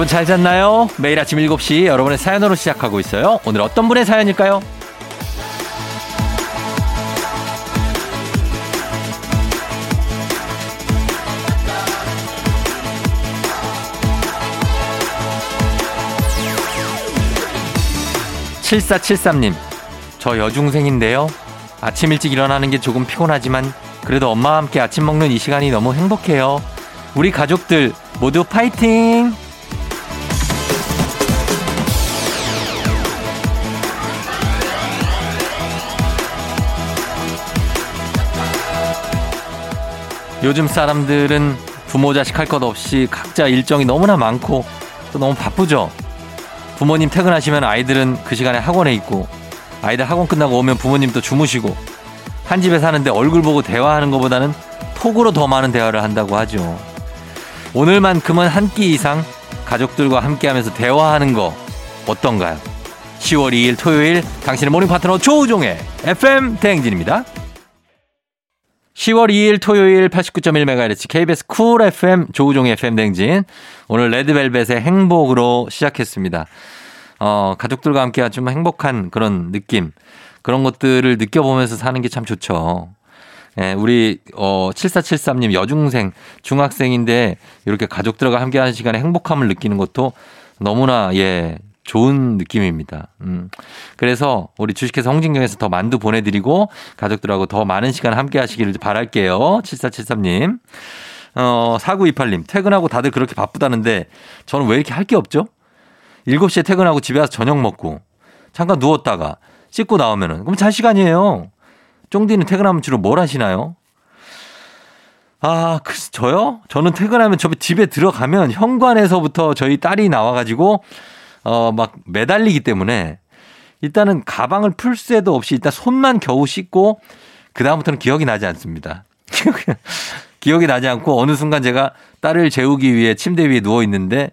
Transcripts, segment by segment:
여러분 잘 잤나요? 매일 아침 7시 여러분의 사연으로 시작하고 있어요. 오늘 어떤 분의 사연일까요? 7473님, 저 여중생인데요. 아침 일찍 일어나는 게 조금 피곤하지만 그래도 엄마와 함께 아침 먹는 이 시간이 너무 행복해요. 우리 가족들 모두 파이팅! 요즘 사람들은 부모 자식 할 것 없이 각자 일정이 너무나 많고 또 너무 바쁘죠. 부모님 퇴근하시면 아이들은 그 시간에 학원에 있고 아이들 학원 끝나고 오면 부모님 또 주무시고 한 집에 사는데 얼굴 보고 대화하는 것보다는 톡으로 더 많은 대화를 한다고 하죠. 오늘만큼은 한 끼 이상 가족들과 함께하면서 대화하는 거 어떤가요? 10월 2일 토요일 당신의 morning 파트너 조우종의 FM 대행진입니다. 10월 2일 토요일 89.1MHz KBS 쿨 FM 조우종의 FM 대행진. 오늘 레드벨벳의 행복으로 시작했습니다. 어, 가족들과 함께 좀 행복한 그런 느낌. 그런 것들을 느껴보면서 사는 게 참 좋죠. 예, 우리, 어, 7473님 여중생, 중학생인데 이렇게 가족들과 함께 하는 시간에 행복함을 느끼는 것도 너무나, 예, 좋은 느낌입니다. 음. 그래서 우리 주식회사 홍진경에서 더 만두 보내드리고 가족들하고 더 많은 시간 함께 하시기를 바랄게요. 7473님. 어, 4928님. 퇴근하고 다들 그렇게 바쁘다는데 저는 왜 이렇게 할 게 없죠? 7시에 퇴근하고 집에 와서 저녁 먹고 잠깐 누웠다가 씻고 나오면은 그럼 잘 시간이에요. 쫑디는 퇴근하면 주로 뭘 하시나요? 아, 그, 저요? 저는 퇴근하면 저 집에 들어가면 현관에서부터 저희 딸이 나와가지고 어, 막 매달리기 때문에 일단은 가방을 풀 새도 없이 일단 손만 겨우 씻고 그다음부터는 기억이 나지 않습니다. 기억이 나지 않고 어느 순간 제가 딸을 재우기 위해 침대 위에 누워 있는데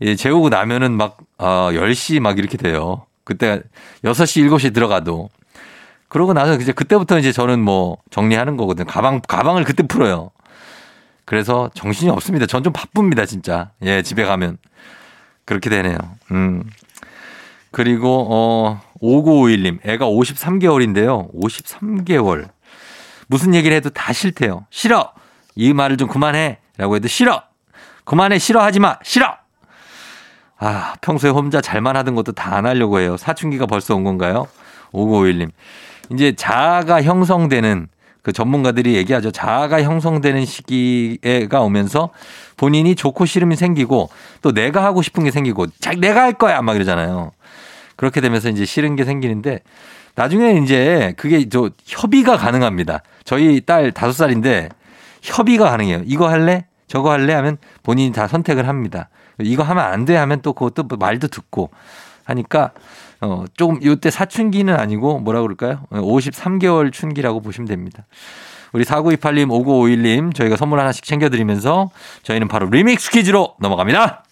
예, 재우고 나면은 막 어, 10시 막 이렇게 돼요. 그때 6시, 7시 들어가도. 그러고 나서 이제 그때부터 이제 저는 뭐 정리하는 거거든요. 가방, 가방을 그때 풀어요. 그래서 정신이 없습니다. 전 좀 바쁩니다, 진짜. 예, 집에 가면. 그렇게 되네요. 음. 그리고, 어, 5951님, 애가 53개월인데요. 53개월. 무슨 얘기를 해도 다 싫대요. 싫어! 이 말을 좀 그만해! 라고 해도 싫어! 그만해! 싫어하지 마! 싫어! 아, 평소에 혼자 잘만 하던 것도 다 안 하려고 해요. 사춘기가 벌써 온 건가요? 5951님. 이제 자아가 형성되는 그 전문가들이 얘기하죠. 자아가 형성되는 시기가 오면서 본인이 좋고 싫음이 생기고 또 내가 하고 싶은 게 생기고 자, 내가 할 거야 막 이러잖아요. 그렇게 되면서 이제 싫은 게 생기는데 나중에 이제 그게 저 협의가 가능합니다. 저희 딸 다섯 살인데 협의가 가능해요. 이거 할래? 저거 할래? 하면 본인이 다 선택을 합니다. 이거 하면 안 돼 하면 또 그것도 말도 듣고 하니까 어, 조금 이때 사춘기는 아니고 뭐라 그럴까요? 53개월 춘기라고 보시면 됩니다. 우리 4928님, 5951님 저희가 선물 하나씩 챙겨드리면서 저희는 바로 리믹스 퀴즈로 넘어갑니다.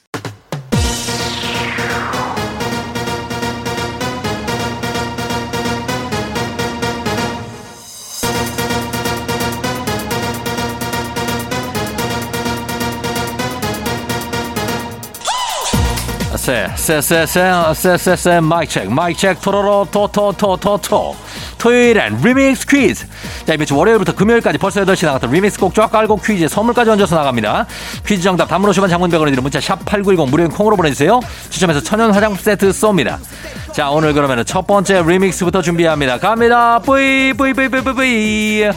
세, 세, 세, 세, 세, 세, 세, 마이크 체크, 마이크 체크, 토로로, 토, 토, 토, 토, 토. 토요일엔 리믹스 퀴즈. 자, 이번 주 월요일부터 금요일까지 벌써 8시 나갔던 리믹스 곡 쫙 깔고 퀴즈에 선물까지 얹어서 나갑니다. 퀴즈 정답 단문 50원 장문백원에 드는 문자 샵 8910 무료인 콩으로 보내주세요. 추첨해서 천연 화장품 세트 쏩니다. 자, 오늘 그러면 첫 번째 remix부터 준비합니다. 갑니다. 뿌이, 뿌이, 뿌이, 뿌이, 뿌이.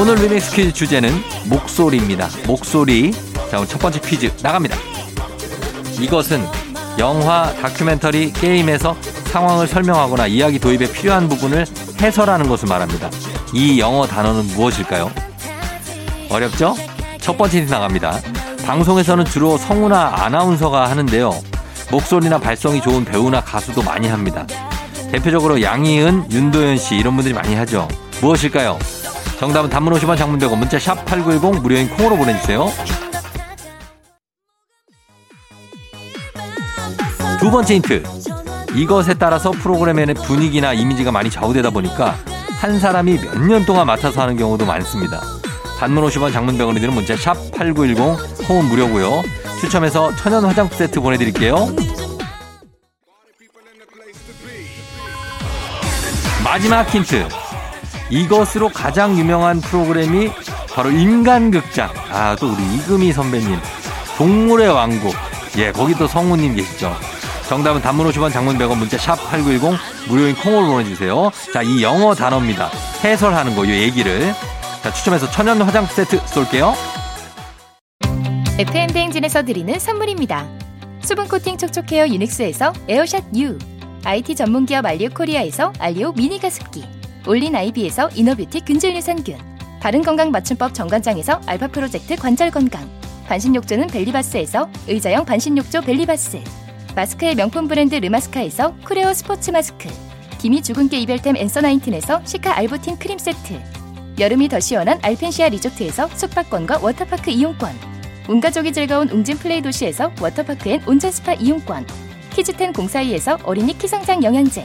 오늘 리믹스 퀴즈 주제는 목소리입니다. 목소리. 자, 오늘 첫 번째 퀴즈 나갑니다. 이것은 영화, 다큐멘터리, 게임에서 상황을 설명하거나 이야기 도입에 필요한 부분을 해설하는 것을 말합니다. 이 영어 단어는 무엇일까요? 어렵죠? 첫 번째 힌트 나갑니다. 방송에서는 주로 성우나 아나운서가 하는데요. 목소리나 발성이 좋은 배우나 가수도 많이 합니다. 대표적으로 양희은, 윤도현 씨 이런 분들이 많이 하죠. 무엇일까요? 정답은 단문 50원 장문 100원 문자 샵 8910 무료인 콩으로 보내주세요. 두 번째 힌트. 이것에 따라서 프로그램의 분위기나 이미지가 많이 좌우되다 보니까 한 사람이 몇 년 동안 맡아서 하는 경우도 많습니다. 단문 50원 장문 100원이 드는 문자 샵 8910 홈은 무료고요. 추첨해서 천연 화장품 세트 보내드릴게요. 마지막 힌트. 이것으로 가장 유명한 프로그램이 바로 인간극장. 아, 또 우리 이금희 선배님. 동물의 왕국. 예, 거기 또 성우님 계시죠. 정답은 단문 50원 장문 100원 문자 샵 8910 무료인 콩으로 보내주세요. 자, 이 영어 단어입니다. 해설하는 거, 이 얘기를. 자, 추첨해서 천연 화장품 세트 쏠게요. FM 대행진에서 드리는 선물입니다. 수분 코팅 촉촉 헤어 유닉스에서 에어샷 U. IT 전문 기업 알리오 코리아에서 알리오 미니 가습기. 올린 아이비에서 inner beauty 균질 유산균. 바른건강 맞춤법 정관장에서 알파 프로젝트 관절 건강. 반신욕조는 벨리바스에서 의자형 반신욕조 벨리바스. 마스크의 명품 브랜드 르마스카에서 쿠레오 스포츠 마스크. 기미 주근깨 이별템 앤서 나인틴에서 cica 알부틴 크림 세트. 여름이 더 시원한 알펜시아 리조트에서 숙박권과 water park 이용권. 온 가족이 즐거운 웅진 플레이 도시에서 water park and 온천 스파 이용권. 키즈텐 공사이에서 어린이 키성장 영양제.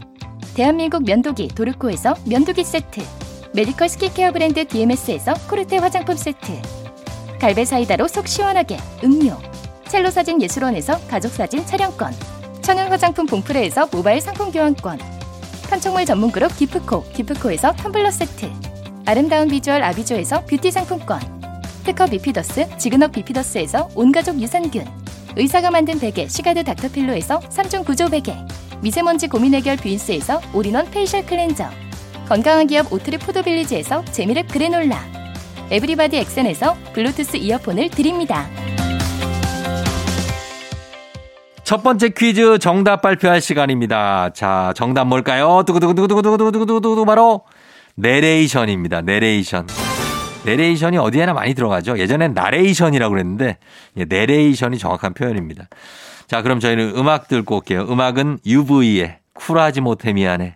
대한민국 면도기 도르코에서 면도기 세트. medical skincare 브랜드 DMS에서 코르테 화장품 세트. 갈배 사이다로 속 시원하게 음료. 첼로 사진 예술원에서 가족 사진 촬영권. 천연 화장품 봉프레에서 모바일 상품 교환권. 판촉물 전문 그룹 기프코 기프코에서 텀블러 세트. 아름다운 비주얼 아비조에서 뷰티 상품권. 특허 비피더스 지그넉 비피더스에서 온가족 유산균. 의사가 만든 베개 시가드 닥터필로에서 3중 구조 베개. 미세먼지 고민 해결 뷰인스에서 all-in-one facial cleanser. 건강한 기업 오트리 포도빌리지에서 재미랩 그래놀라. 에브리바디 엑센에서 블루투스 이어폰을 드립니다. 첫 번째 퀴즈 정답 발표할 시간입니다. 자, 정답 뭘까요? 두구두구두구두구두구두구두구 바로 내레이션입니다. 내레이션. 내레이션이 어디에나 많이 들어가죠. 예전엔 나레이션이라고 그랬는데 예, 내레이션이 정확한 표현입니다. 자, 그럼 저희는 음악 듣고 올게요. 음악은 UV의 쿨하지 못해 미안해.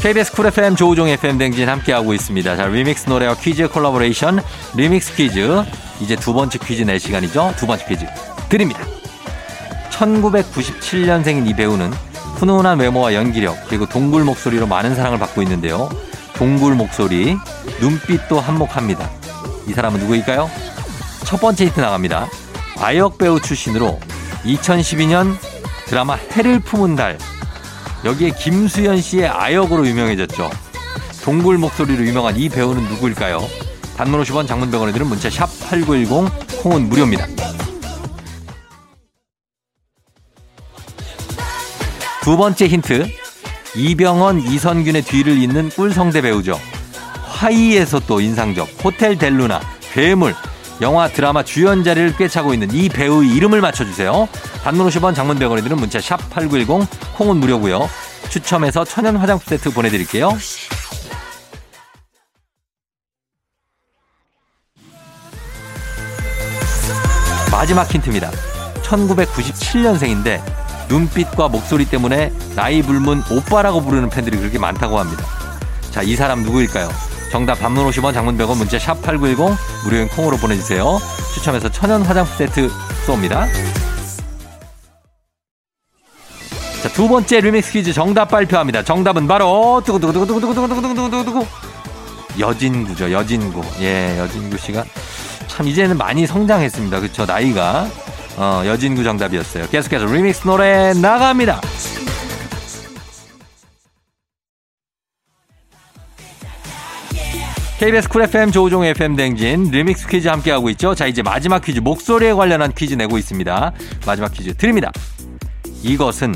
KBS 쿨 FM 조우종 FM 대행진 함께하고 있습니다. 자, 리믹스 노래와 퀴즈 collaboration remix 퀴즈. 이제 두 번째 퀴즈 낼 시간이죠. 두 번째 퀴즈 드립니다. 1997년생인 이 배우는 훈훈한 외모와 연기력 그리고 동굴 목소리로 많은 사랑을 받고 있는데요. 동굴 목소리, 눈빛도 한몫합니다. 이 사람은 누구일까요? 첫 번째 히트 나갑니다. 아역 배우 출신으로 2012년 드라마 해를 품은 달 여기에 김수현 씨의 아역으로 유명해졌죠. 동굴 목소리로 유명한 이 배우는 누구일까요? 단문 50원 장문 100원에 드는 문자 샵 8910 콩은 무료입니다. 두 번째 힌트. 이병헌, 이선균의 뒤를 잇는 꿀성대 배우죠. 화이에서 또 인상적 호텔 델루나, 괴물, 영화 드라마 주연 자리를 꿰차고 있는 이 배우의 이름을 맞춰주세요. 단문 50원 장문 100원에 드는 문자 샵 8910 콩은 무료고요. 추첨해서 천연 화장품 세트 보내드릴게요. 마지막 힌트입니다. 1997년생인데 눈빛과 목소리 때문에 나이 불문 오빠라고 부르는 팬들이 그렇게 많다고 합니다. 자, 이 사람 누구일까요? 정답 반문 50원 장문 100원 문자 샵 8910 무료인 콩으로 보내주세요. 추첨해서 천연 화장품 세트 쏩니다. 자, 두 번째 리믹스 퀴즈 정답 발표합니다. 정답은 바로 두구두구두구두구두구두구두구두구 여진구죠. 여진구. 예, 여진구 씨가 참 이제는 많이 성장했습니다. 그렇죠? 나이가 어, 여진구 정답이었어요. 계속해서 리믹스 노래 나갑니다. KBS 쿨 FM 조우종 FM 대행진 리믹스 퀴즈 함께하고 있죠. 자, 이제 마지막 퀴즈 목소리에 관련한 퀴즈 내고 있습니다. 마지막 퀴즈 드립니다. 이것은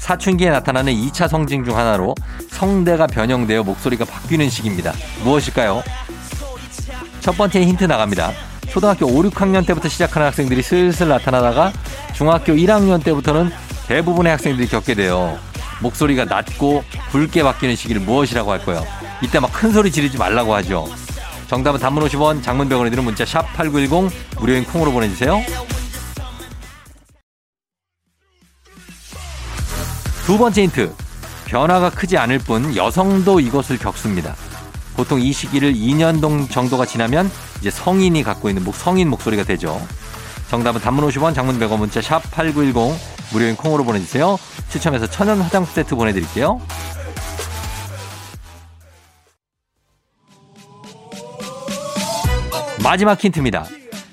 사춘기에 나타나는 2차 성징 중 하나로 성대가 변형되어 목소리가 바뀌는 시기입니다. 무엇일까요? 첫 번째 힌트 나갑니다. 초등학교 5, 6학년 때부터 시작하는 학생들이 슬슬 나타나다가 중학교 1학년 때부터는 대부분의 학생들이 겪게 돼요. 목소리가 낮고 굵게 바뀌는 시기를 무엇이라고 할까요? 이때 막 큰 소리 지르지 말라고 하죠. 정답은 단문 50원, 장문 100원에 드는 문자 샵 8910 무료인 콩으로 보내주세요. 두 번째 힌트. 변화가 크지 않을 뿐 여성도 이것을 겪습니다. 보통 이 시기를 2년 정도가 지나면 이제 성인이 갖고 있는 목, 성인 목소리가 되죠. 정답은 단문 50원, 장문 100원 문자 샵 8910 무료인 콩으로 보내주세요. 추첨해서 천연 화장품 세트 보내드릴게요. 마지막 힌트입니다.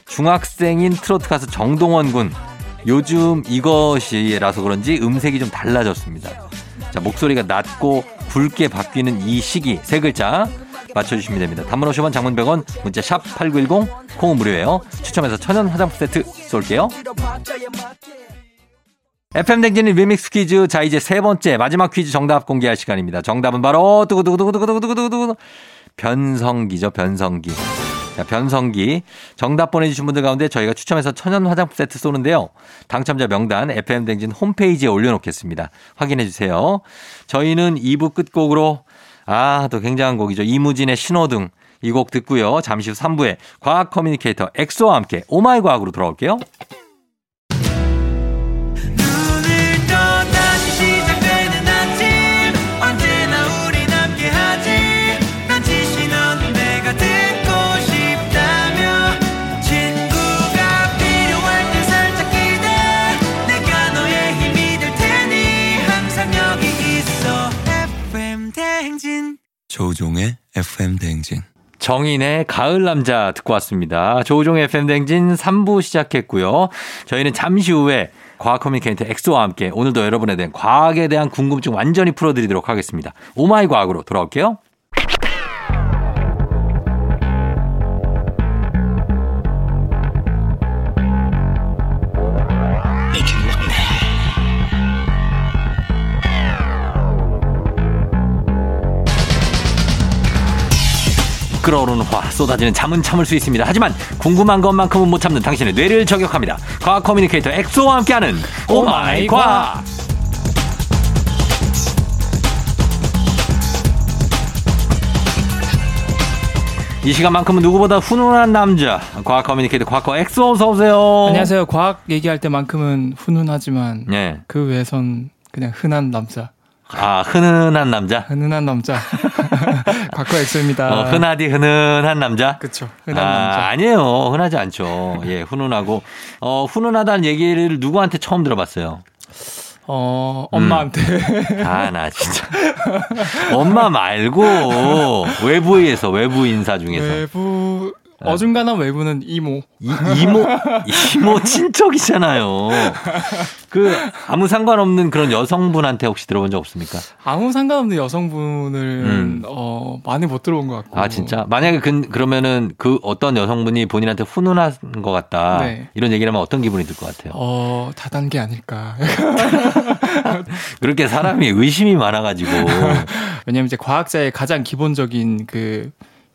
중학생인 트로트 가수 정동원 군. 요즘 이것이라서 그런지 음색이 좀 달라졌습니다. 자, 목소리가 낮고 굵게 바뀌는 이 시기 세 글자 맞춰주시면 됩니다. 단문 50원 장문 100원 문자 샵 8910 콩은 무료예요. 추첨해서 천연 화장품 세트 쏠게요. FM 댕진의 리믹스 퀴즈. 자, 이제 세 번째 마지막 퀴즈 정답 공개할 시간입니다. 정답은 바로 두구두구두구두구두구두구두구 변성기죠, 변성기. 자, 변성기. 정답 보내주신 분들 가운데 저희가 추첨해서 천연 화장품 세트 쏘는데요. 당첨자 명단 FM대행진 홈페이지에 올려놓겠습니다. 확인해주세요. 저희는 2부 끝곡으로, 아, 또 굉장한 곡이죠. 이무진의 신호등. 이 곡 듣고요. 잠시 후 3부에 과학 커뮤니케이터 엑소와 함께 오마이 과학으로 돌아올게요. 조우종의 FM 대행진. 정인의 가을 남자 듣고 왔습니다. 조우종의 FM 대행진 3부 시작했고요. 저희는 잠시 후에 과학 커뮤니케이터 엑소와 함께 오늘도 여러분에 대한 과학에 대한 궁금증 완전히 풀어드리도록 하겠습니다. 오마이 과학으로 돌아올게요. 끓어오르는 화 쏟아지는 잠은 참을 수 있습니다. 하지만 궁금한 것만큼은 못 참는 당신의 뇌를 저격합니다. 과학 커뮤니케이터 엑소와 함께하는 오마이 과학. 이 시간만큼은 누구보다 훈훈한 남자 과학 커뮤니케이터 과커 엑소 어서 오세요. 안녕하세요. 과학 얘기할 때만큼은 훈훈하지만 네. 그 외선 그냥 흔한 남자. 아 흔한 남자. 흔한 남자. 과커 엑소입니다. 어, 흔하디 흔한 남자. 그렇죠. 흔한 아, 남자. 아니에요. 흔하지 않죠. 예, 훈훈하고 어 훈훈하다는 얘기를 누구한테 처음 들어봤어요. 어 엄마한테 아, 나 진짜. 엄마 말고 외부에서 외부 인사 중에서 외부 어중간한 외부는 이모. 이, 이모 이모 친척이잖아요. 그 아무 상관없는 그런 여성분한테 혹시 들어본 적 없습니까? 아무 상관없는 여성분을 음. 어 많이 못 들어본 것 같고. 아 진짜 만약에 그, 그러면은 그 어떤 여성분이 본인한테 훈훈한 것 같다 네. 이런 얘기를 하면 어떤 기분이 들 것 같아요? 어 다단계 아닐까. 그렇게 사람이 의심이 많아가지고 왜냐면 이제 과학자의 가장 기본적인 그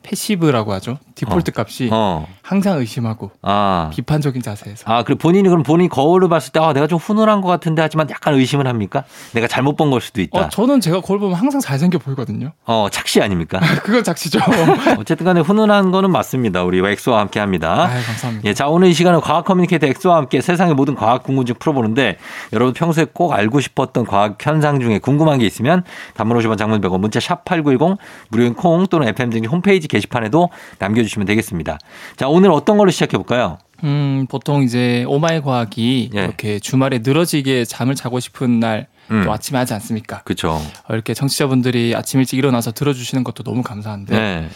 패시브라고 하죠. 디폴트 값이 어. 항상 의심하고 아. 비판적인 자세에서. 아, 그리고 본인이 그럼 본인이 거울을 봤을 때, 아, 내가 좀 훈훈한 것 같은데 하지만 약간 의심을 합니까? 내가 잘못 본 걸 수도 있다. 어, 저는 제가 거울 보면 항상 잘생겨 보이거든요. 어, 착시 아닙니까? 그건 착시죠. 어쨌든 간에 훈훈한 거는 맞습니다. 우리 엑소와 함께 합니다. 아, 감사합니다. 예, 자, 오늘 이 시간은 과학 커뮤니케이터 엑소와 함께 세상의 모든 과학 궁금증 풀어보는데 여러분 평소에 꼭 알고 싶었던 과학 현상 중에 궁금한 게 있으면 단문 50원 장문 100원 문자 샵8910 무료인 콩 또는 FM 등 홈페이지 게시판에도 남겨주시면 되겠습니다. 자, 오늘 어떤 걸로 시작해볼까요? 음, 보통 이제 오마이 과학이 예. 이렇게 주말에 늘어지게 잠을 자고 싶은 날또 음. 아침에 하지 않습니까? 어, 이렇게 청취자분들이 아침 일찍 일어나서 들어주시는 것도 너무 감사한데 네.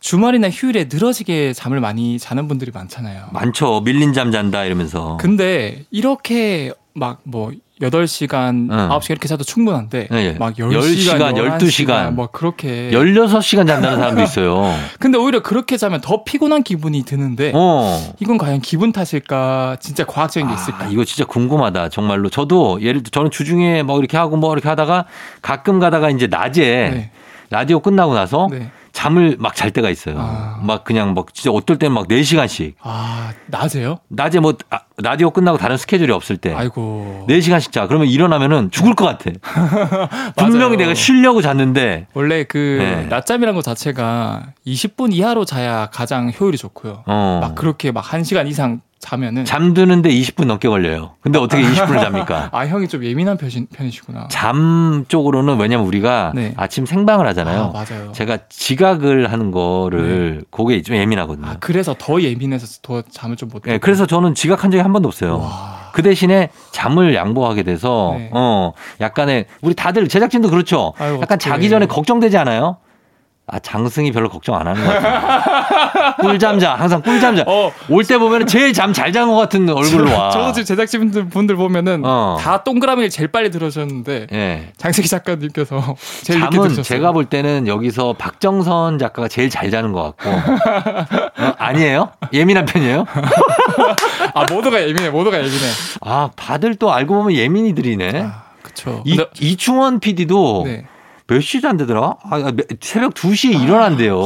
주말이나 휴일에 늘어지게 잠을 많이 자는 분들이 많잖아요. 많죠. 밀린 잠 잔다 이러면서. 근데 이렇게 막 뭐 8시간, 응. 9시간 이렇게 자도 충분한데 네, 막 10시간, 10시간, 12시간. 뭐 그렇게 16시간 잔다는 사람도 있어요. 근데 오히려 그렇게 자면 더 피곤한 기분이 드는데 어. 이건 과연 기분 탓일까? 진짜 과학적인 게 있을까? 아, 이거 진짜 궁금하다. 정말로. 저도 예를 들어 저는 주중에 뭐 이렇게 하고 뭐 이렇게 하다가 가끔 가다가 이제 낮에 네. 라디오 끝나고 나서 네. 잠을 막 잘 때가 있어요. 아. 막 그냥 막 진짜 어떨 때는 막 4시간씩. 아, 낮에요? 낮에 뭐 아, 라디오 끝나고 다른 스케줄이 없을 때 아이고. 4시간씩 자. 그러면 일어나면은 죽을 것 같아. 분명히. 내가 쉬려고 잤는데 원래 그 네. 낮잠이라는 것 자체가 20분 이하로 자야 가장 효율이 좋고요. 어. 막 그렇게 막 1시간 이상 자면은 잠드는데 20분 넘게 걸려요. 근데 어떻게 20분을 잡니까? 아, 형이 좀 예민한 편이, 편이시구나. 잠 쪽으로는 왜냐면 우리가 네. 아침 생방을 하잖아요. 아, 맞아요. 제가 지각을 하는 거를 그게 좀 예민하거든요. 아, 그래서 더 예민해서 더 잠을 좀 못. 네, 그래서 저는 지각한 적이 한 번도 없어요. 와. 그 대신에 잠을 양보하게 돼서 네. 어 약간의 우리 다들 제작진도 그렇죠. 아유, 약간 어떡해. 자기 전에 걱정되지 않아요? 아 장승이 별로 걱정 안 하는 것 같아요. 꿀잠자 항상 꿀잠자. 어, 올때 보면 제일 잠 잘 잔 것 같은 얼굴로 와. 저도 지금 제작진분들 분들 보면은 어. 다 동그라미를 제일 빨리 들으셨는데 예. 장세기 작가님께서 제일 늦게 잠은 들으셨어요. 제가 볼 때는 여기서 박정선 작가가 제일 잘 자는 것 같고 어, 아니에요? 예민한 편이에요? 아 모두가 예민해, 모두가 예민해. 아 다들 또 알고 보면 예민이들이네. 아, 근데- 이충원 PD도 네. 몇 시에 잔대더라? 아, 아, 새벽 2시에 일어난대요.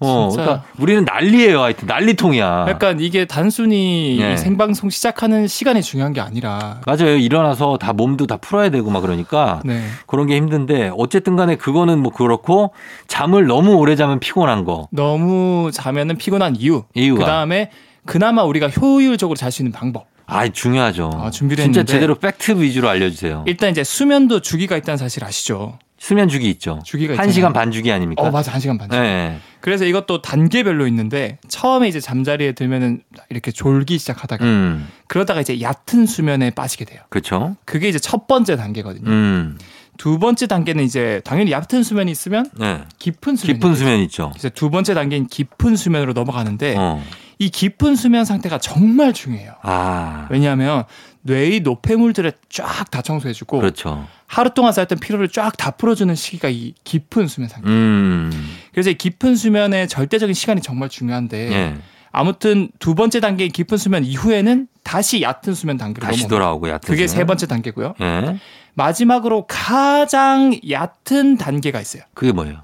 어, 진짜. 그러니까 우리는 난리예요. 하여튼 난리통이야. 약간 이게 단순히 네. 이 생방송 시작하는 시간이 중요한 게 아니라 맞아요. 일어나서 다 몸도 다 풀어야 되고 막 그러니까 네. 그런 게 힘든데 어쨌든 간에 그거는 뭐 그렇고 잠을 너무 오래 자면 피곤한 거. 너무 자면은 피곤한 이유. 이유가. 그다음에 그나마 우리가 효율적으로 잘 수 있는 방법. 아, 중요하죠. 아, 준비를 진짜 했는데. 제대로 팩트 위주로 알려주세요. 일단 이제 수면도 주기가 있다는 사실 아시죠? 수면 주기 있죠. 주기가 한 있잖아요. 시간 반 주기 아닙니까? 어, 맞아. 한 시간 반. 네. 그래서 이것도 단계별로 있는데 처음에 이제 잠자리에 들면은 이렇게 졸기 시작하다가 음, 그러다가 이제 얕은 수면에 빠지게 돼요. 그렇죠. 그게 이제 첫 번째 단계거든요. 음, 두 번째 단계는 이제 당연히 얕은 수면이 있으면 네. 깊은 수면. 깊은 수면 있죠. 그래서 두 번째 단계인 깊은 수면으로 넘어가는데 어. 이 깊은 수면 상태가 정말 중요해요. 아, 왜냐하면 뇌의 노폐물들을 쫙 다 청소해주고 그렇죠. 하루 동안 쌓였던 피로를 쫙 다 풀어주는 시기가 이 깊은 수면 상태. 음, 그래서 이 깊은 수면의 절대적인 시간이 정말 중요한데 예. 아무튼 두 번째 단계인 깊은 수면 이후에는 다시 얕은 수면 단계로 다시. 돌아오고 얕은 그게 수면. 세 번째 단계고요. 예. 마지막으로 가장 얕은 단계가 있어요. 그게 뭐예요?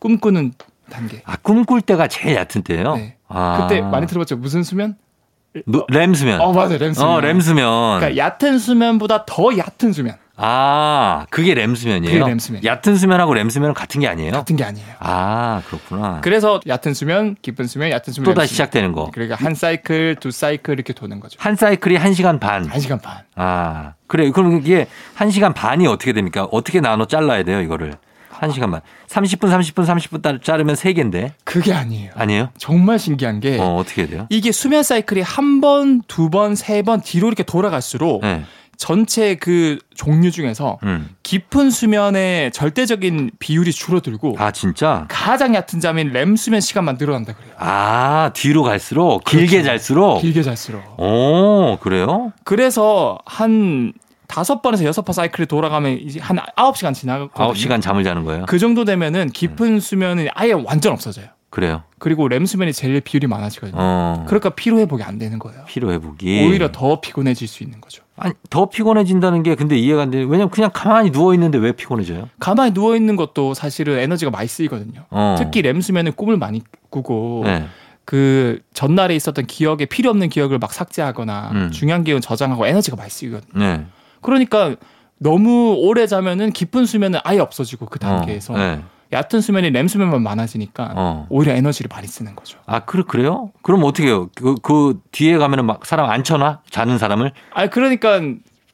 꿈꾸는 단계. 아, 꿈꿀 때가 제일 얕은 때예요? 네. 아. 그때 많이 들어봤죠. 무슨 수면? 노- 렘 수면. 어 맞아요. 렘 수면. 어, 렘 수면. 그러니까 얕은 수면보다 더 얕은 수면 아, 그게 렘 수면이에요? 그게 렘 수면. 얕은 수면하고 렘 수면은 같은 게 아니에요? 같은 게 아니에요. 아, 그렇구나. 그래서 얕은 수면, 깊은 수면, 얕은 수면 또 렘 다시. 시작되는 거. 그러니까 한 사이클, 두 사이클 이렇게 도는 거죠. 한 사이클이 한 시간 반. 한 시간 반. 아, 그래. 그럼 이게 한 시간 반이 어떻게 됩니까? 어떻게 나눠 잘라야 돼요, 이거를? 한시간 반. 30분, 30분, 30분 따- 자르면 세개인데 그게 아니에요. 아니에요? 정말 신기한 게 어, 어떻게 돼요? 이게 수면 사이클이 한 번, 두 번, 세 번 뒤로 이렇게 돌아갈수록 네. 전체 그 종류 중에서 음. 깊은 수면의 절대적인 비율이 줄어들고 아, 진짜? 가장 얕은 잠인 램 수면 시간만 늘어난다 그래요. 아, 뒤로 갈수록, 길게 그렇죠. 잘수록? 길게 잘수록. 오, 그래요? 그래서 한 다섯 번에서 여섯 번 사이클이 돌아가면 이제 한 아홉 시간 지나거든요. 아홉 시간 잠을 자는 거예요? 그 정도 되면은 깊은 수면은 아예 완전 없어져요. 그래요. 그리고 램 수면이 제일 비율이 많아지거든요. 어. 그러니까 피로 회복이 안 되는 거예요. 피로 회복이. 오히려 더 피곤해질 수 있는 거죠. 아니, 더 피곤해진다는 게 근데 이해가 안 돼. 왜냐면 그냥 가만히 누워 있는데 왜 피곤해져요? 가만히 누워 있는 것도 사실은 에너지가 많이 쓰이거든요. 어. 특히 램 수면은 꿈을 많이 꾸고 네. 그 전날에 있었던 기억에 필요 없는 기억을 막 삭제하거나 음. 중요한 기억은 저장하고 에너지가 많이 쓰이거든요. 네. 그러니까 너무 오래 자면은 깊은 수면은 아예 없어지고 그 단계에서 어. 네. 얕은 수면이 램 수면만 많아지니까 어. 오히려 에너지를 많이 쓰는 거죠. 아, 그, 그래요? 그럼 어떻게 해요? 그, 그 뒤에 가면은 막 사람 앉혀놔? 자는 사람을? 아 그러니까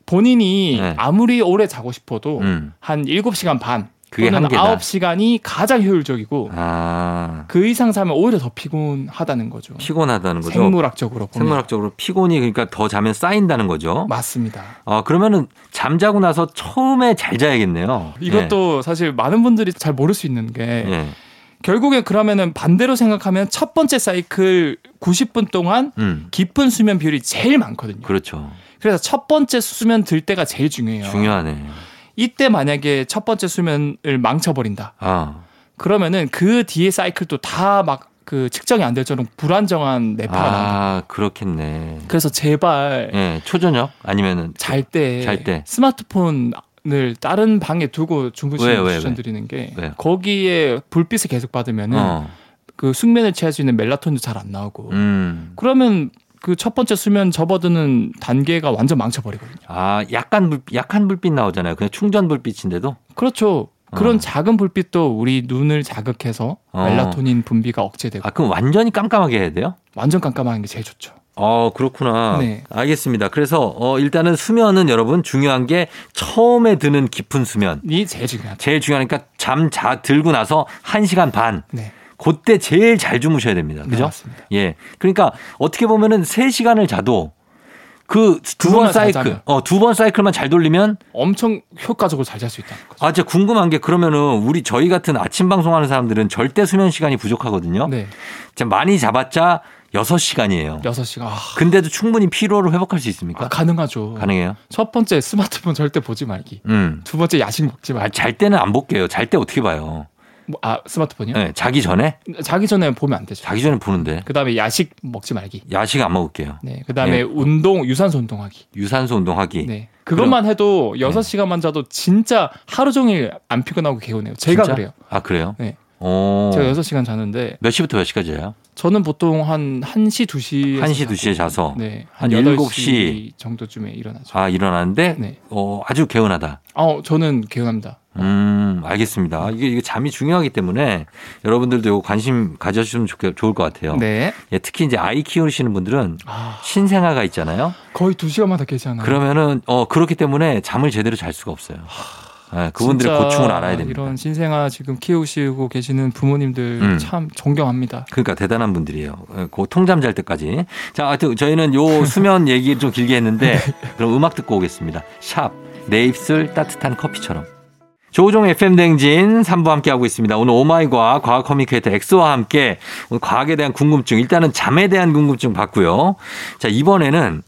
본인이 네. 아무리 오래 자고 싶어도 음. 한 7시간 반 그게 한계다. 9시간이 가장 효율적이고 아. 그 이상 자면 오히려 더 피곤하다는 거죠. 피곤하다는 거죠. 생물학적으로 보면 생물학적으로 피곤이 그러니까 더 자면 쌓인다는 거죠. 맞습니다. 아, 그러면은 잠자고 나서 처음에 잘 자야겠네요. 이것도 사실 많은 분들이 잘 모를 수 있는 게 예. 예. 결국에 그러면은 반대로 생각하면 첫 번째 사이클 90분 동안 음. 깊은 수면 비율이 제일 많거든요. 그렇죠. 그래서 첫 번째 수면 들 때가 제일 중요해요. 중요하네. 이때 만약에 첫 번째 수면을 망쳐버린다. 아. 그러면은 그 뒤에 사이클도 다 막 그 측정이 안 될 정도로 불안정한 나옵니다. 아, 그렇겠네. 그래서 제발 예, 초저녁 아니면은 잘때잘 때. 스마트폰을 수면을 다른 방에 두고 왜, 왜, 주무시는 왜? 추천드리는 게? 거기에 불빛을 계속 받으면은 어. 그 숙면을 취할 수 있는 멜라토닌도 잘 안 나오고 음. 그러면 그 첫 번째 수면 접어드는 단계가 완전 망쳐버리거든요. 아, 약간 불, 약한 불빛 나오잖아요. 그냥 충전 불빛인데도. 그렇죠. 그런 어. 작은 불빛도 우리 눈을 자극해서 어. 멜라토닌 분비가 억제되고 아, 그럼 완전히 깜깜하게 해야 돼요? 완전 깜깜한 게 제일 좋죠. 어, 그렇구나. 네. 알겠습니다. 그래서 어, 일단은 수면은 여러분 중요한 게 처음에 드는 깊은 수면. 이 제일 중요하죠. 제일 중요하니까 잠 자 들고 나서 1시간 반. 네. 그때 제일 잘 주무셔야 됩니다. 네, 그죠? 맞습니다. 예. 그러니까 어떻게 보면은 3시간을 자도 그 두 번 사이클. 어, 두 번 사이클만 잘 돌리면 엄청 효과적으로 잘 잘 수 있다는 거죠. 아, 진짜 궁금한 게 그러면은 우리 저희 같은 아침 방송하는 사람들은 절대 수면 시간이 부족하거든요. 네. 많이 잡았자 6시간이에요. 6시간. 아, 근데도 충분히 피로를 회복할 수 있습니까? 아, 가능하죠. 가능해요? 첫 번째 스마트폰 절대 보지 말기. 음. 두 번째 야식 먹지 아, 말기. 잘 때는 안 볼게요. 잘 때 어떻게 봐요? 뭐, 아, 스마트폰이요? 네, 자기 전에? 자기 전에 보면 안 되죠. 자기 전에 보는데. 그다음에 야식 먹지 말기. 야식 안 먹을게요. 네. 그다음에 예. 운동 유산소 운동하기. 유산소 운동하기. 네. 그것만 해도 6시간만 자도 진짜 하루 종일 안 피곤하고 개운해요. 제가 진짜? 그래요. 아, 그래요? 네. 어. 제가 6시간 자는데 몇 시부터 몇 시까지 자요? 저는 보통 한 1시 2시에 1시, 2시에 자서. 네. 한 한 7시 8시 정도쯤에 일어나죠. 아, 일어나는데 네. 어, 아주 개운하다. 어, 저는 개운합니다. 음, 알겠습니다. 이게, 이게 잠이 중요하기 때문에 여러분들도 이거 관심 가져주시면 좋, 좋을 것 같아요. 네. 예, 특히 이제 아이 키우시는 분들은 아, 신생아가 있잖아요. 거의 2시간마다 계시잖아요. 그러면은 어 그렇기 때문에 잠을 제대로 잘 수가 없어요. 예, 그분들의 고충을 알아야 됩니다. 이런 신생아 지금 키우시고 계시는 부모님들 음. 참 존경합니다. 그러니까 대단한 분들이에요. 예, 그 통잠 잘 때까지. 자, 하여튼 저희는 요 수면 얘기 좀 길게 했는데 그럼 음악 듣고 오겠습니다. 샵, 내 입술 따뜻한 커피처럼. 조우종 FM 대행진 3부 함께 하고 있습니다. 오늘 오마이 과학 커뮤니케이터 엑소와 함께 오늘 과학에 대한 궁금증, 일단은 잠에 대한 궁금증 받고요. 자, 이번에는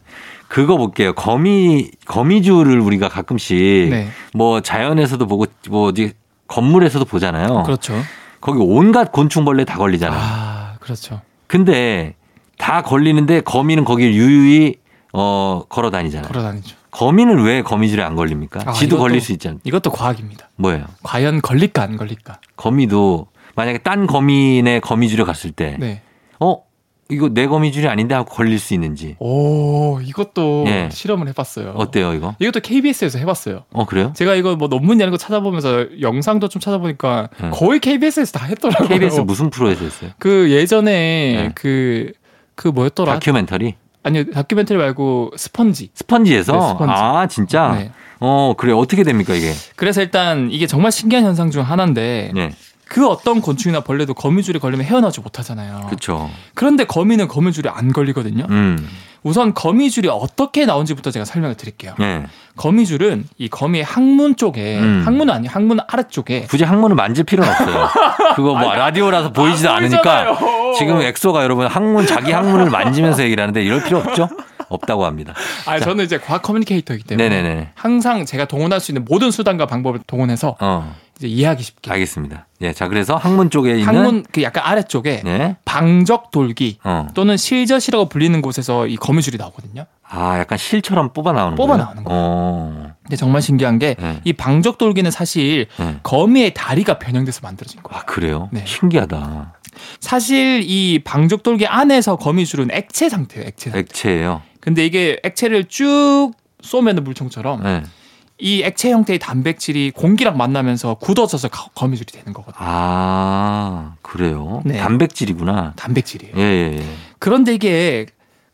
그거 볼게요. 거미, 거미줄을 우리가 가끔씩 네. 뭐 자연에서도 보고 뭐 어디 건물에서도 보잖아요. 그렇죠. 거기 온갖 곤충벌레 다 걸리잖아요. 아, 그렇죠. 근데 다 걸리는데 거미는 거길 유유히 어 걸어 다니잖아요. 걸어 다니죠. 거미는 왜 거미줄에 안 걸립니까? 아, 지도 이것도- 걸릴 수 있잖아요. 이것도 과학입니다. 뭐예요? 과연 걸릴까 안 걸릴까? 거미도 만약에 딴 거미네 거미줄에 갔을 때, 네. 어 이거 내 거미줄이 아닌데 하고 걸릴 수 있는지 오, 이것도 예. 실험을 해봤어요. 어때요 이거? 이것도 KBS에서 해봤어요. 어 그래요? 제가 이거 뭐 논문 이런 거 찾아보면서 영상도 좀 찾아보니까 네. 거의 KBS에서 다 했더라고요. KBS 무슨 프로에서 했어요? 그 예전에 네. 그, 그 뭐였더라? 다큐멘터리? 아니요, 다큐멘터리 말고 스펀지. 스펀지에서? 네, 스펀지. 아 진짜? 네. 어 그래 어떻게 됩니까 이게? 그래서 일단 이게 정말 신기한 현상 중 하나인데 네, 그 어떤 곤충이나 벌레도 거미줄에 걸리면 헤어나지 못하잖아요. 그렇죠. 그런데 거미는 거미줄에 안 걸리거든요. 음, 우선 거미줄이 어떻게 나온지부터 제가 설명을 드릴게요. 네. 거미줄은 이 거미의 항문 쪽에 음. 항문은 아니 항문 아래쪽에 굳이 항문을 만질 필요는 없어요. 그거 뭐 라디오라서 보이지도 안 않으니까 보이잖아요. 지금 엑소가 여러분 항문 자기 항문을 만지면서 얘기를 하는데 이럴 필요 없죠? 없다고 합니다. 아 저는 이제 과학 커뮤니케이터이기 때문에 네네네. 항상 제가 동원할 수 있는 모든 수단과 방법을 동원해서 어, 이제 이해하기 쉽게 알겠습니다. 예, 자 그래서 항문 쪽에 있는 항문 그 약간 아래쪽에 네, 방적 돌기 어, 또는 실젖이라고 불리는 곳에서 이 거미줄이 나오거든요. 아 약간 실처럼 뽑아 나오는 뽑아 거예요? 나오는 거예요. 어, 근데 정말 신기한 게이 네. 방적 돌기는 사실 네. 거미의 다리가 변형돼서 만들어진 거예요. 아 그래요? 네. 신기하다. 사실 이 방적 돌기 안에서 거미줄은 액체 상태예요. 액체 상태. 액체예요. 근데 이게 액체를 쭉 쏘면 물총처럼 네. 이 액체 형태의 단백질이 공기랑 만나면서 굳어져서 거- 거미줄이 되는 거거든요. 아 그래요? 네. 단백질이구나. 단백질이에요. 예, 예, 예. 그런데 이게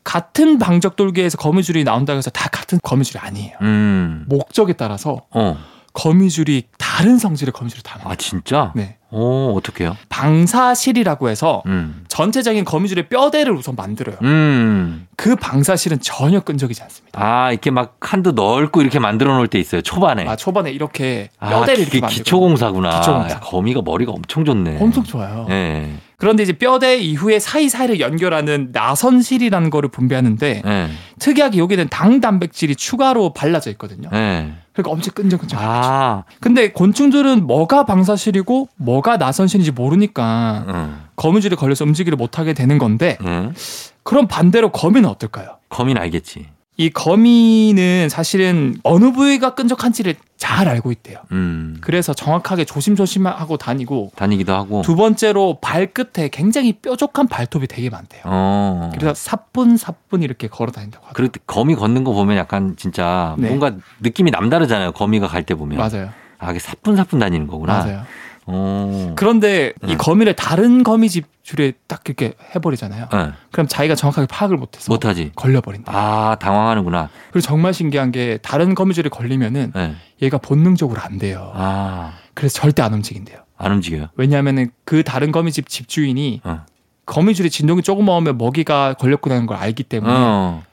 같은 방적 돌기에서 거미줄이 나온다고 해서 다 같은 거미줄이 아니에요. 음, 목적에 따라서 어, 거미줄이 다른 성질의 거미줄이 다 나와요. 아 진짜? 네. 오 어떻게요? 방사실이라고 해서 음, 전체적인 거미줄의 뼈대를 우선 만들어요. 음. 그 방사실은 전혀 끈적이지 않습니다. 아, 이렇게 막 칸도 넓고 이렇게 만들어 놓을 때 있어요. 초반에. 아, 초반에 이렇게 아, 뼈대를 그게 이렇게 만들고 기초공사구나. 기초공사. 야, 거미가 머리가 엄청 좋네. 엄청 좋아요. 예. 그런데 이제 뼈대 이후에 사이사이를 연결하는 나선실이라는 거를 분비하는데 예. 특이하게 여기는 당 단백질이 추가로 발라져 있거든요. 예. 그러니까 엄청 끈적끈적하죠. 아, 근데 곤충들은 뭐가 방사실이고 뭐가 나선실인지 모르니까 응. 거미줄에 걸려서 움직이를 못하게 되는 건데 예. 그럼 반대로 거미는 어떨까요? 거미는 알겠지. 이 거미는 사실은 어느 부위가 끈적한지를 잘 알고 있대요. 음. 그래서 정확하게 조심조심하고 다니고 다니기도 하고. 두 번째로 발끝에 굉장히 뾰족한 발톱이 되게 많대요. 어. 그래서 사뿐사뿐 이렇게 걸어 다닌다고 하더라고요. 때 거미 걷는 거 보면 약간 진짜 네. 뭔가 느낌이 남다르잖아요. 거미가 갈 때 보면. 맞아요. 아, 이게 사뿐사뿐 다니는 거구나. 맞아요. 어. 그런데 이 네. 거미를 다른 거미 집 줄에 딱 이렇게 해버리잖아요. 네. 그럼 자기가 정확하게 파악을 못해서 못하지. 걸려버린다. 아, 당황하는구나. 그리고 정말 신기한 게 다른 거미줄에 걸리면은 네. 얘가 본능적으로 안 돼요. 아, 그래서 절대 안 움직인대요. 안 움직여요. 왜냐하면은 그 다른 거미집 집주인이 어. 거미줄에 진동이 조금 나오면 먹이가 걸렸구나는 걸 알기 때문에 어.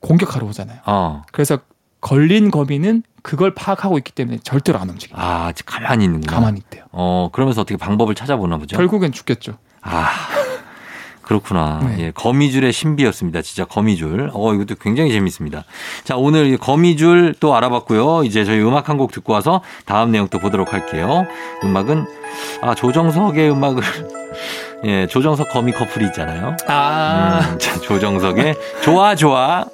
공격하러 오잖아요. 어. 그래서 걸린 거미는 그걸 파악하고 있기 때문에 절대로 안 움직여요. 아, 가만히 있는구나. 가만히 있대요. 어, 그러면서 어떻게 방법을 찾아보나 보죠. 결국엔 죽겠죠. 아. 그렇구나. 네. 예, 거미줄의 신비였습니다. 진짜 거미줄. 어, 이것도 굉장히 재밌습니다. 자, 오늘 이 거미줄 또 알아봤고요. 이제 저희 음악 한 곡 듣고 와서 다음 내용 또 보도록 할게요. 음악은, 아, 조정석의 음악을, 예, 조정석 거미 커플이 있잖아요. 아, 음, 자, 조정석의 좋아, 좋아.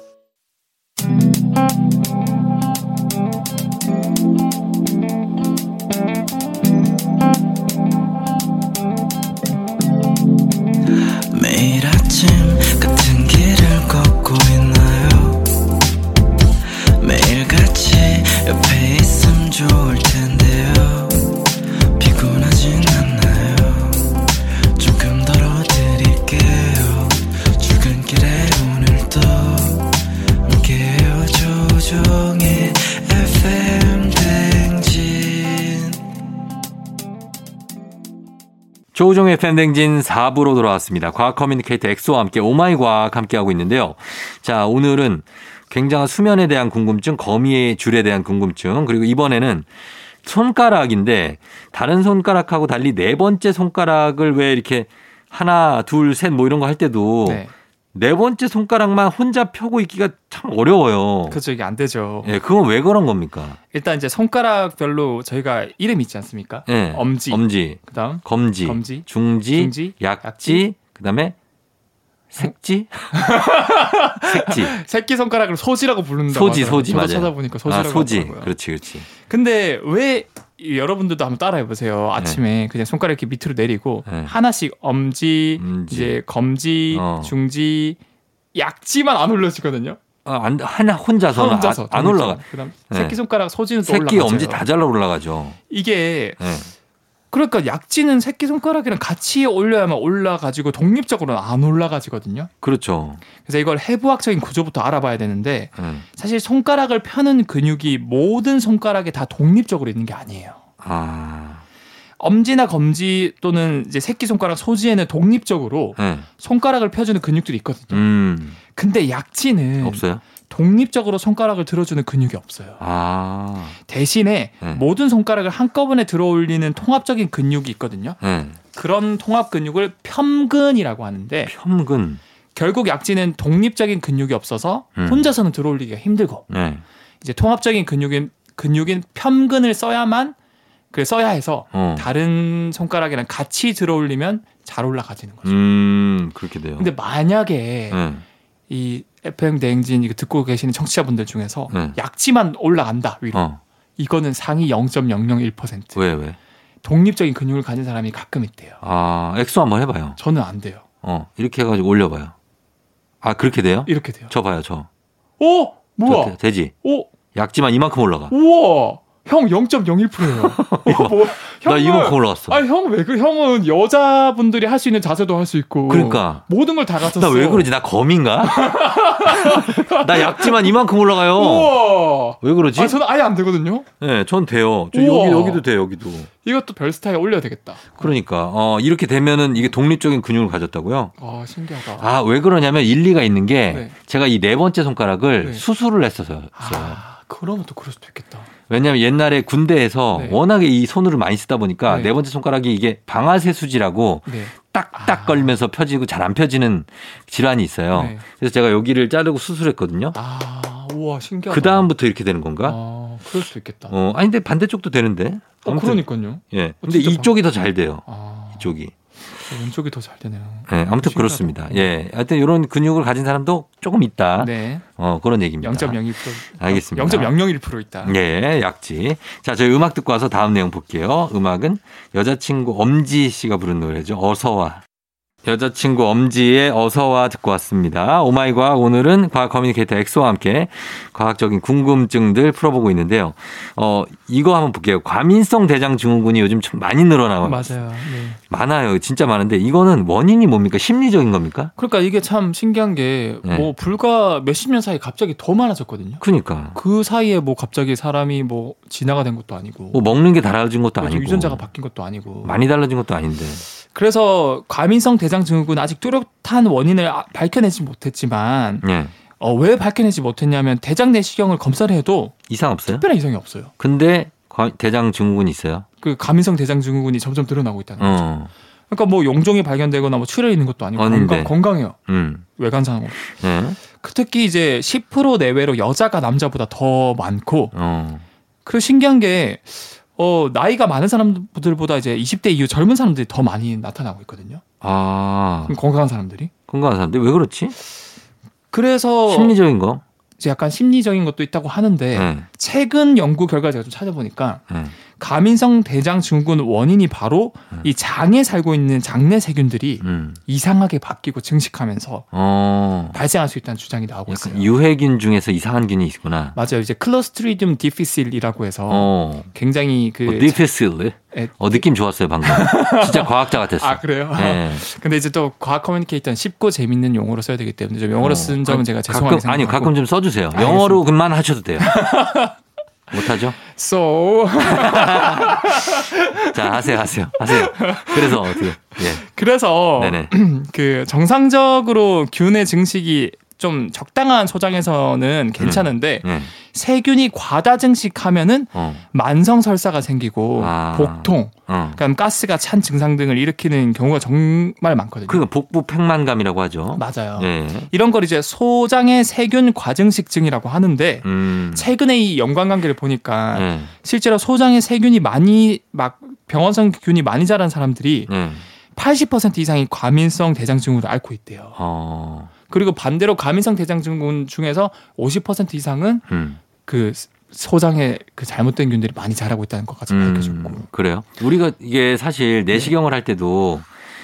조우종의 FM 대행진 4부로 돌아왔습니다. 과학 커뮤니케이터 엑소와 함께 오마이 과학 함께하고 있는데요. 자, 오늘은 굉장한 수면에 대한 궁금증, 거미의 줄에 대한 궁금증, 그리고 이번에는 손가락인데 다른 손가락하고 달리 네 번째 손가락을 왜 이렇게 하나, 둘, 셋 뭐 이런 거 할 때도 네. 네. 번째 손가락만 혼자 펴고 있기가 참 어려워요. 그죠 이게 안 되죠. 예, 그건 왜 그런 겁니까? 일단 이제 손가락별로 저희가 이름 있지 않습니까? 예. 엄지, 엄지, 그다음 검지, 검지, 중지, 중지, 약지, 약지. 그다음에 색지, 색지, 새끼 손가락을 소지라고 부른다고 소지, 하더라고요. 소지 맞아요. 찾아보니까 소지라고 아, 소지. 그렇지, 그렇지. 근데 왜 이- 여러분들도 한번 따라해 보세요. 아침에 그냥 손가락 이렇게 밑으로 내리고 네. 하나씩 엄지, 엄지. 이제 검지, 어. 중지, 약지만 안 올려지거든요. 아, 안, 하나 혼자서는 혼자서 안, 안 올라가. 그다음 네. 새끼 손가락 소지는 또 새끼 올라가죠. 엄지 다 잘라 올라가죠. 이게 네. 그러니까 약지는 새끼 손가락이랑 같이 올려야만 올라가지고 독립적으로는 안 올라가지거든요. 그렇죠. 그래서 이걸 해부학적인 구조부터 알아봐야 되는데 네. 사실 손가락을 펴는 근육이 모든 손가락에 다 독립적으로 있는 게 아니에요. 아, 엄지나 검지 또는 이제 새끼 손가락 소지에는 독립적으로 네. 손가락을 펴주는 근육들이 있거든요. 음, 근데 약지는 없어요? 독립적으로 손가락을 들어주는 근육이 없어요. 아, 대신에 네. 모든 손가락을 한꺼번에 들어올리는 통합적인 근육이 있거든요. 네. 그런 통합 근육을 편근이라고 하는데 편근. 결국 약지는 독립적인 근육이 없어서 음. 혼자서는 들어올리기가 힘들고 네. 이제 통합적인 근육인 근육인 편근을 써야만 그 써야 해서 어. 다른 손가락이랑 같이 들어올리면 잘 올라가지는 거죠. 음, 그렇게 돼요. 근데 만약에 네. 이 FM 대행진 이거 듣고 계시는 청취자분들 중에서 네. 약지만 올라간다 위로 어, 이거는 상위 0.001% 왜, 왜? 독립적인 근육을 가진 사람이 가끔 있대요. 아, 엑소 한번 해봐요. 저는 안 돼요. 어, 이렇게 해가지고 올려봐요. 아, 그렇게 돼요? 이렇게 돼요. 저 봐요, 저. 오 뭐야? 저, 되지? 오 약지만 이만큼 올라가. 우와 형 0.01%예요. 어, 뭐, 나 형은- 이만큼 올라갔어. 아니 형왜 그 형은 여자분들이 할 수 있는 자세도 할 수 있고 그러니까. 모든 걸 다 갖췄어. 나 왜 그러지? 나 검인가? 나 약지만 이만큼 올라가요. 우와. 왜 그러지? 아 저는 아예 안 되거든요. 네, 전 돼요. 저 우와. 여기 여기도 돼, 여기도. 이것도 별 스타일 올려야 되겠다. 그러니까 어 이렇게 되면은 이게 독립적인 근육을 가졌다고요. 아 신기하다. 아, 왜 그러냐면 일리가 있는 게 네. 제가 이 네 번째 손가락을 네. 수술을 했어서요. 아, 그러면 또 그럴 수도 있겠다. 왜냐면 옛날에 군대에서 네. 워낙에 이 손으로 많이 쓰다 보니까 네. 네, 번째 손가락이 이게 방아쇠 수지라고 네. 딱딱 아. 걸리면서 펴지고 잘 안 펴지는 질환이 있어요. 네. 그래서 제가 여기를 자르고 수술했거든요. 아, 우와 신기하다. 그 다음부터 이렇게 되는 건가? 아, 그럴 수도 있겠다. 어, 아니 근데 반대쪽도 되는데. 어, 그러니까요. 예. 어, 근데 이쪽이 더잘 돼요. 아, 이쪽이. 왼쪽이 더 잘 되네요. 예, 아무튼. 그렇습니다. 예. 하여튼 이런 근육을 가진 사람도 조금 있다. 네. 어, 그런 얘기입니다. 0.02%. 알겠습니다. 0.001% 있다. 예, 약지. 자, 저희 음악 듣고 와서 다음 내용 볼게요. 음악은 여자친구 엄지 씨가 부른 노래죠. 어서와. 여자친구 엄지의 어서와 듣고 왔습니다. 오마이과학 오늘은 과학 커뮤니케이터 엑소와 함께 과학적인 궁금증들 풀어보고 있는데요. 어, 이거 한번 볼게요. 과민성 대장 증후군이 요즘 좀 많이 늘어나고 맞아요. 네. 많아요. 진짜 많은데 이거는 원인이 뭡니까? 심리적인 겁니까? 그러니까 이게 참 신기한 게뭐 네. 불과 몇십 년 사이 갑자기 더 많아졌거든요. 그러니까. 그 사이에 뭐 갑자기 사람이 뭐 진화가 된 것도 아니고 뭐 먹는 게 달라진 것도 그렇죠. 아니고 유전자가 바뀐 것도 아니고 많이 달라진 것도 아닌데. 그래서 과민성 대장 증후군 아직 뚜렷한 원인을 아- 밝혀내지 못했지만 예. 어, 왜 밝혀내지 못했냐면 대장 내시경을 검사를 해도 이상 없어요? 특별한 이상이 없어요. 근데 과- 대장 증후군이 있어요. 그 과민성 대장 증후군이 점점 늘어나고 있다는 거죠. 어. 그러니까 뭐 용종이 발견되거나 뭐 출혈 있는 것도 아니고. 건강, 건강해요. 음. 외관상으로. 예. 그 특히 이제 10% 내외로 여자가 남자보다 더 많고 어. 그리고 신기한 게 어, 나이가 많은 사람들보다 이제 20대 이후 젊은 사람들이 더 많이 나타나고 있거든요. 아. 건강한 사람들이. 건강한 사람들 왜 그렇지? 그래서 심리적인 거. 이제 약간 심리적인 것도 있다고 하는데 예. 최근 연구 결과 제가 좀 찾아보니까 예. 과민성 대장 증후군 원인이 바로 음. 이 장에 살고 있는 장내 세균들이 음. 이상하게 바뀌고 증식하면서 어. 발생할 수 있다는 주장이 나오고 있어요. 유해균 중에서 이상한 균이 있구나. 맞아요. 이제 Clostridium difficile이라고 해서 어. 굉장히 그 어, difficile드. 에- 어, 느낌 좋았어요, 방금. 진짜 과학자 같았어. 아 그래요? 예. 근데 이제 또 과학 커뮤니케이터는 쉽고 재밌는 용어로 써야 되기 때문에 좀 영어로 쓴 점은 제가 죄송하게 가끔, 생각하고 가끔 좀 써주세요. 영어로만 하셔도 돼요. 못하죠? So 자, 하세요, 하세요, 하세요. 그래서 어떻게? 예. 그래서 네네. 그 정상적으로 균의 증식이 좀 적당한 소장에서는 괜찮은데 예. 세균이 과다 증식하면은 어. 만성 설사가 생기고 아. 복통, 어. 그러니까 가스가 찬 증상 등을 일으키는 경우가 정말 많거든요. 그 복부 팽만감이라고 하죠. 맞아요. 예. 이런 걸 이제 소장의 세균 과증식증이라고 하는데 음. 최근에 이 연관관계를 보니까 예. 실제로 소장의 세균이 많이 막 병원성 균이 많이 자란 사람들이 예. 80% 이상이 과민성 대장증후군을 앓고 있대요. 어. 그리고 반대로 과민성 대장증후군 중에서 50% 이상은 음. 그 소장에 그 잘못된 균들이 많이 자라고 있다는 것까지 밝혀졌고. 음, 그래요? 우리가 이게 사실 내시경을 할 때도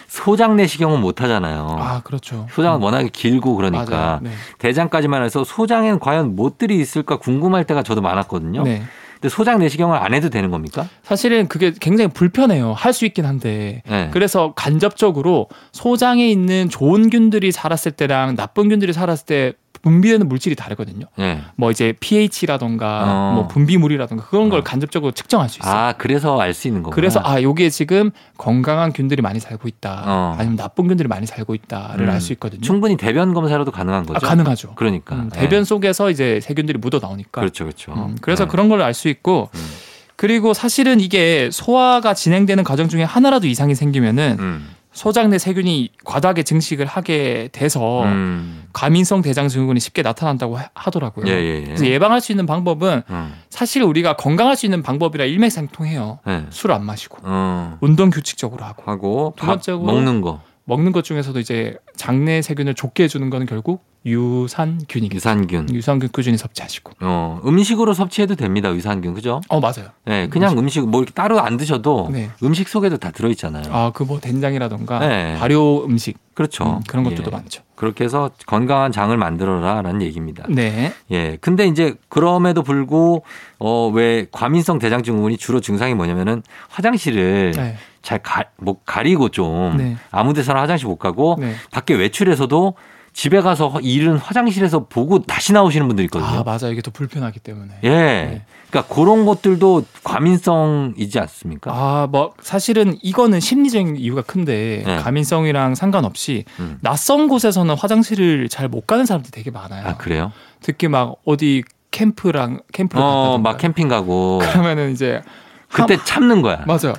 소장 내시경은 못 하잖아요. 아 그렇죠. 소장은 워낙에 길고. 그러니까 네. 대장까지만 해서 소장에는 과연 못들이 있을까 궁금할 때가 저도 많았거든요. 네. 근데 소장 내시경을 안 해도 되는 겁니까? 사실은 그게 굉장히 불편해요. 할 수 있긴 한데. 네. 그래서 간접적으로 소장에 있는 좋은 균들이 살았을 때랑 나쁜 균들이 살았을 때 분비되는 물질이 다르거든요. 예. 뭐 이제 pH라던가 어. 뭐 분비물이라던가 그런 걸 어. 간접적으로 측정할 수 있어요. 아 그래서 알 수 있는 거구나. 그래서 아 요게 지금 건강한 균들이 많이 살고 있다. 어. 아니면 나쁜 균들이 많이 살고 있다를 음. 알수 있거든요. 충분히 대변 검사로도 가능한 아, 거죠. 가능하죠. 그러니까 음, 예. 대변 속에서 이제 세균들이 묻어 나오니까. 그렇죠, 그렇죠. 음, 그래서 네. 그런 걸 알 수 있고 음. 그리고 사실은 이게 소화가 진행되는 과정 중에 하나라도 이상이 생기면은 음. 소장 내 세균이 과다하게 증식을 하게 돼서 음. 과민성 대장 증후군이 쉽게 나타난다고 하- 하더라고요. 예, 예, 예. 그래서 예방할 수 있는 방법은 음. 사실 우리가 건강할 수 있는 방법이라 일맥상통해요. 예. 술안 마시고 어. 운동 규칙적으로 하고 하고 두밥 번째로 먹는 거 먹는 것 중에서도 이제 장내 세균을 좋게 해주는 거는 결국 유산균이겠죠. 유산균. 유산균 꾸준히 섭취하시고. 어, 음식으로 섭취해도 됩니다. 유산균. 그죠? 어 맞아요. 네, 그냥 음식 뭐 이렇게 따로 안 드셔도 네. 음식 속에도 다 들어 있잖아요. 아그 뭐 된장이라던가 네. 발효 음식 그렇죠. 음, 그런 것들도 예. 많죠. 그렇게 해서 건강한 장을 만들어라라는 얘기입니다. 네. 예. 근데 이제 그럼에도 불구 어왜 과민성 대장 증후군이 주로 증상이 뭐냐면은 화장실을 네. 잘 가, 뭐 가리고 좀 네. 아무 데서나 화장실 못 가고 네. 밖에 외출해서도 집에 가서 일은 화장실에서 보고 다시 나오시는 분들 있거든요. 아 맞아 이게 더 불편하기 때문에. 예. 네. 그러니까 그런 것들도 과민성이지 않습니까? 아, 뭐 사실은 이거는 심리적인 이유가 큰데 네. 가민성이랑 상관없이 음. 낯선 곳에서는 화장실을 잘 못 가는 사람들이 되게 많아요. 아, 그래요? 특히 막 어디 캠프랑 캠프를 어, 막 캠핑 가고 그러면은 이제 그때 하- 참는 거야. 맞아요.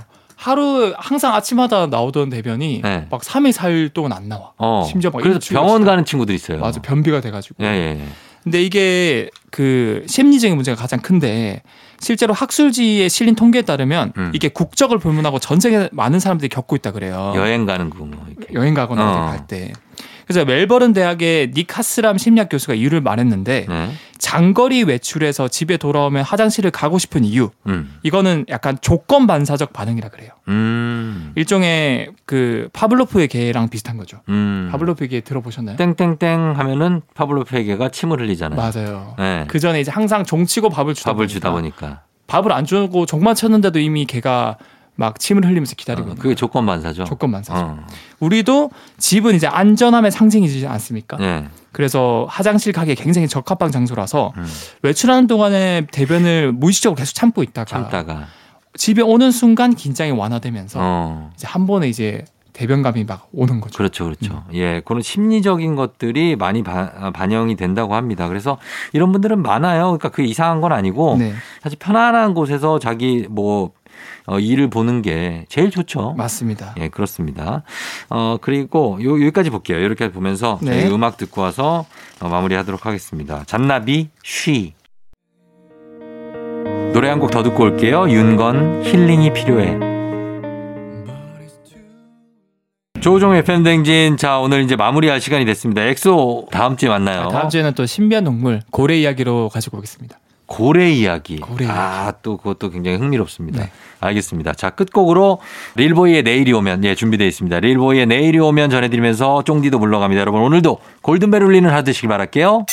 하루 항상 아침마다 나오던 대변이 네. 막 3일 4일 동안 안 나와. 어. 심지어 막 그래서 병원. 가는 친구들 있어요. 맞아 변비가 돼 가지고. 예, 예. 예. 근데 이게 그 심리적인 문제가 가장 큰데 실제로 학술지에 실린 통계에 따르면 음. 이게 국적을 불문하고 전 세계 많은 사람들이 겪고 있다 그래요. 여행 가는 거 뭐. 여행 가거나 어. 갈 때. 그래서 멜버른 대학의 닉 하스람 심리학 교수가 이유를 말했는데 네. 장거리 외출해서 집에 돌아오면 화장실을 가고 싶은 이유 음. 이거는 약간 조건 반사적 반응이라 그래요. 음. 일종의 그 파블로프의 개랑 비슷한 거죠. 음. 파블로프의 개 들어보셨나요? 땡땡땡 하면은 파블로프에게가 침을 흘리잖아요. 맞아요. 네. 그 전에 이제 항상 종치고 밥을 주다 밥을 보니까 주다 보니까. 밥을 안 주고 종만 쳤는데도 이미 걔가 막 침을 흘리면서 기다리고 어, 그게. 조건 반사죠. 조건 반사죠. 어. 우리도 집은 이제 안전함의 상징이지 않습니까? 네. 그래서 화장실 가기 굉장히 적합한 장소라서 음. 외출하는 동안에 대변을 무의식적으로 계속 참고 있다가 참다가. 집에 오는 순간 긴장이 완화되면서 어. 이제 한 번에 이제 대변감이 막 오는 거죠. 그렇죠, 그렇죠. 예, 그런 심리적인 것들이 많이 바- 반영이 된다고 합니다. 그래서 이런 분들은 많아요. 그러니까 그게 이상한 건 아니고 네, 사실 편안한 곳에서 자기 뭐 어, 일을 보는 게 제일 좋죠. 맞습니다. 예, 그렇습니다. 어, 그리고 요, 여기까지 볼게요. 이렇게 보면서 네. 저희 음악 듣고 와서 어, 마무리하도록 하겠습니다. 잔나비 She. 노래 한 곡 더 듣고 올게요. 윤건 힐링이 필요해. 조우종의 FM 대행진. 자, 오늘 이제 마무리할 시간이 됐습니다. 엑소 다음 주에 만나요. 다음 주에는 또 신비한 동물 고래 이야기로 가지고 오겠습니다. 고래 이야기. 고래 이야기. 아, 또 그것도 굉장히 흥미롭습니다. 네. 알겠습니다. 자, 끝곡으로 릴보이의 내일이 오면, 예, 준비되어 있습니다. 릴보이의 내일이 오면 전해 드리면서 쫑디도 물러갑니다. 여러분, 오늘도 골든벨 울리는 되시길 바랄게요.